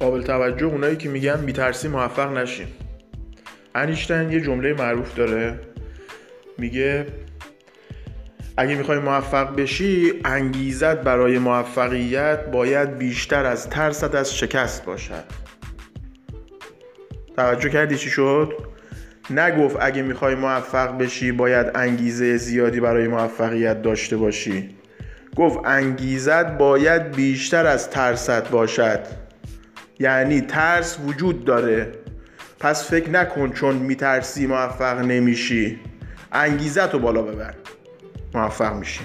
قابل توجه اونایی که میگن میترسی موفق نشیم. انیشتین یه جمله معروف داره. میگه اگه می‌خوای موفق بشی انگیزت برای موفقیت باید بیشتر از ترست از شکست باشد. توجه کردی چی شد؟ نگفت اگه می‌خوای موفق بشی باید انگیزه زیادی برای موفقیت داشته باشی. گفت انگیزت باید بیشتر از ترست باشد. یعنی ترس وجود داره. پس فکر نکن چون میترسی موفق نمیشی. انگیزت رو بالا ببر. موفق میشی.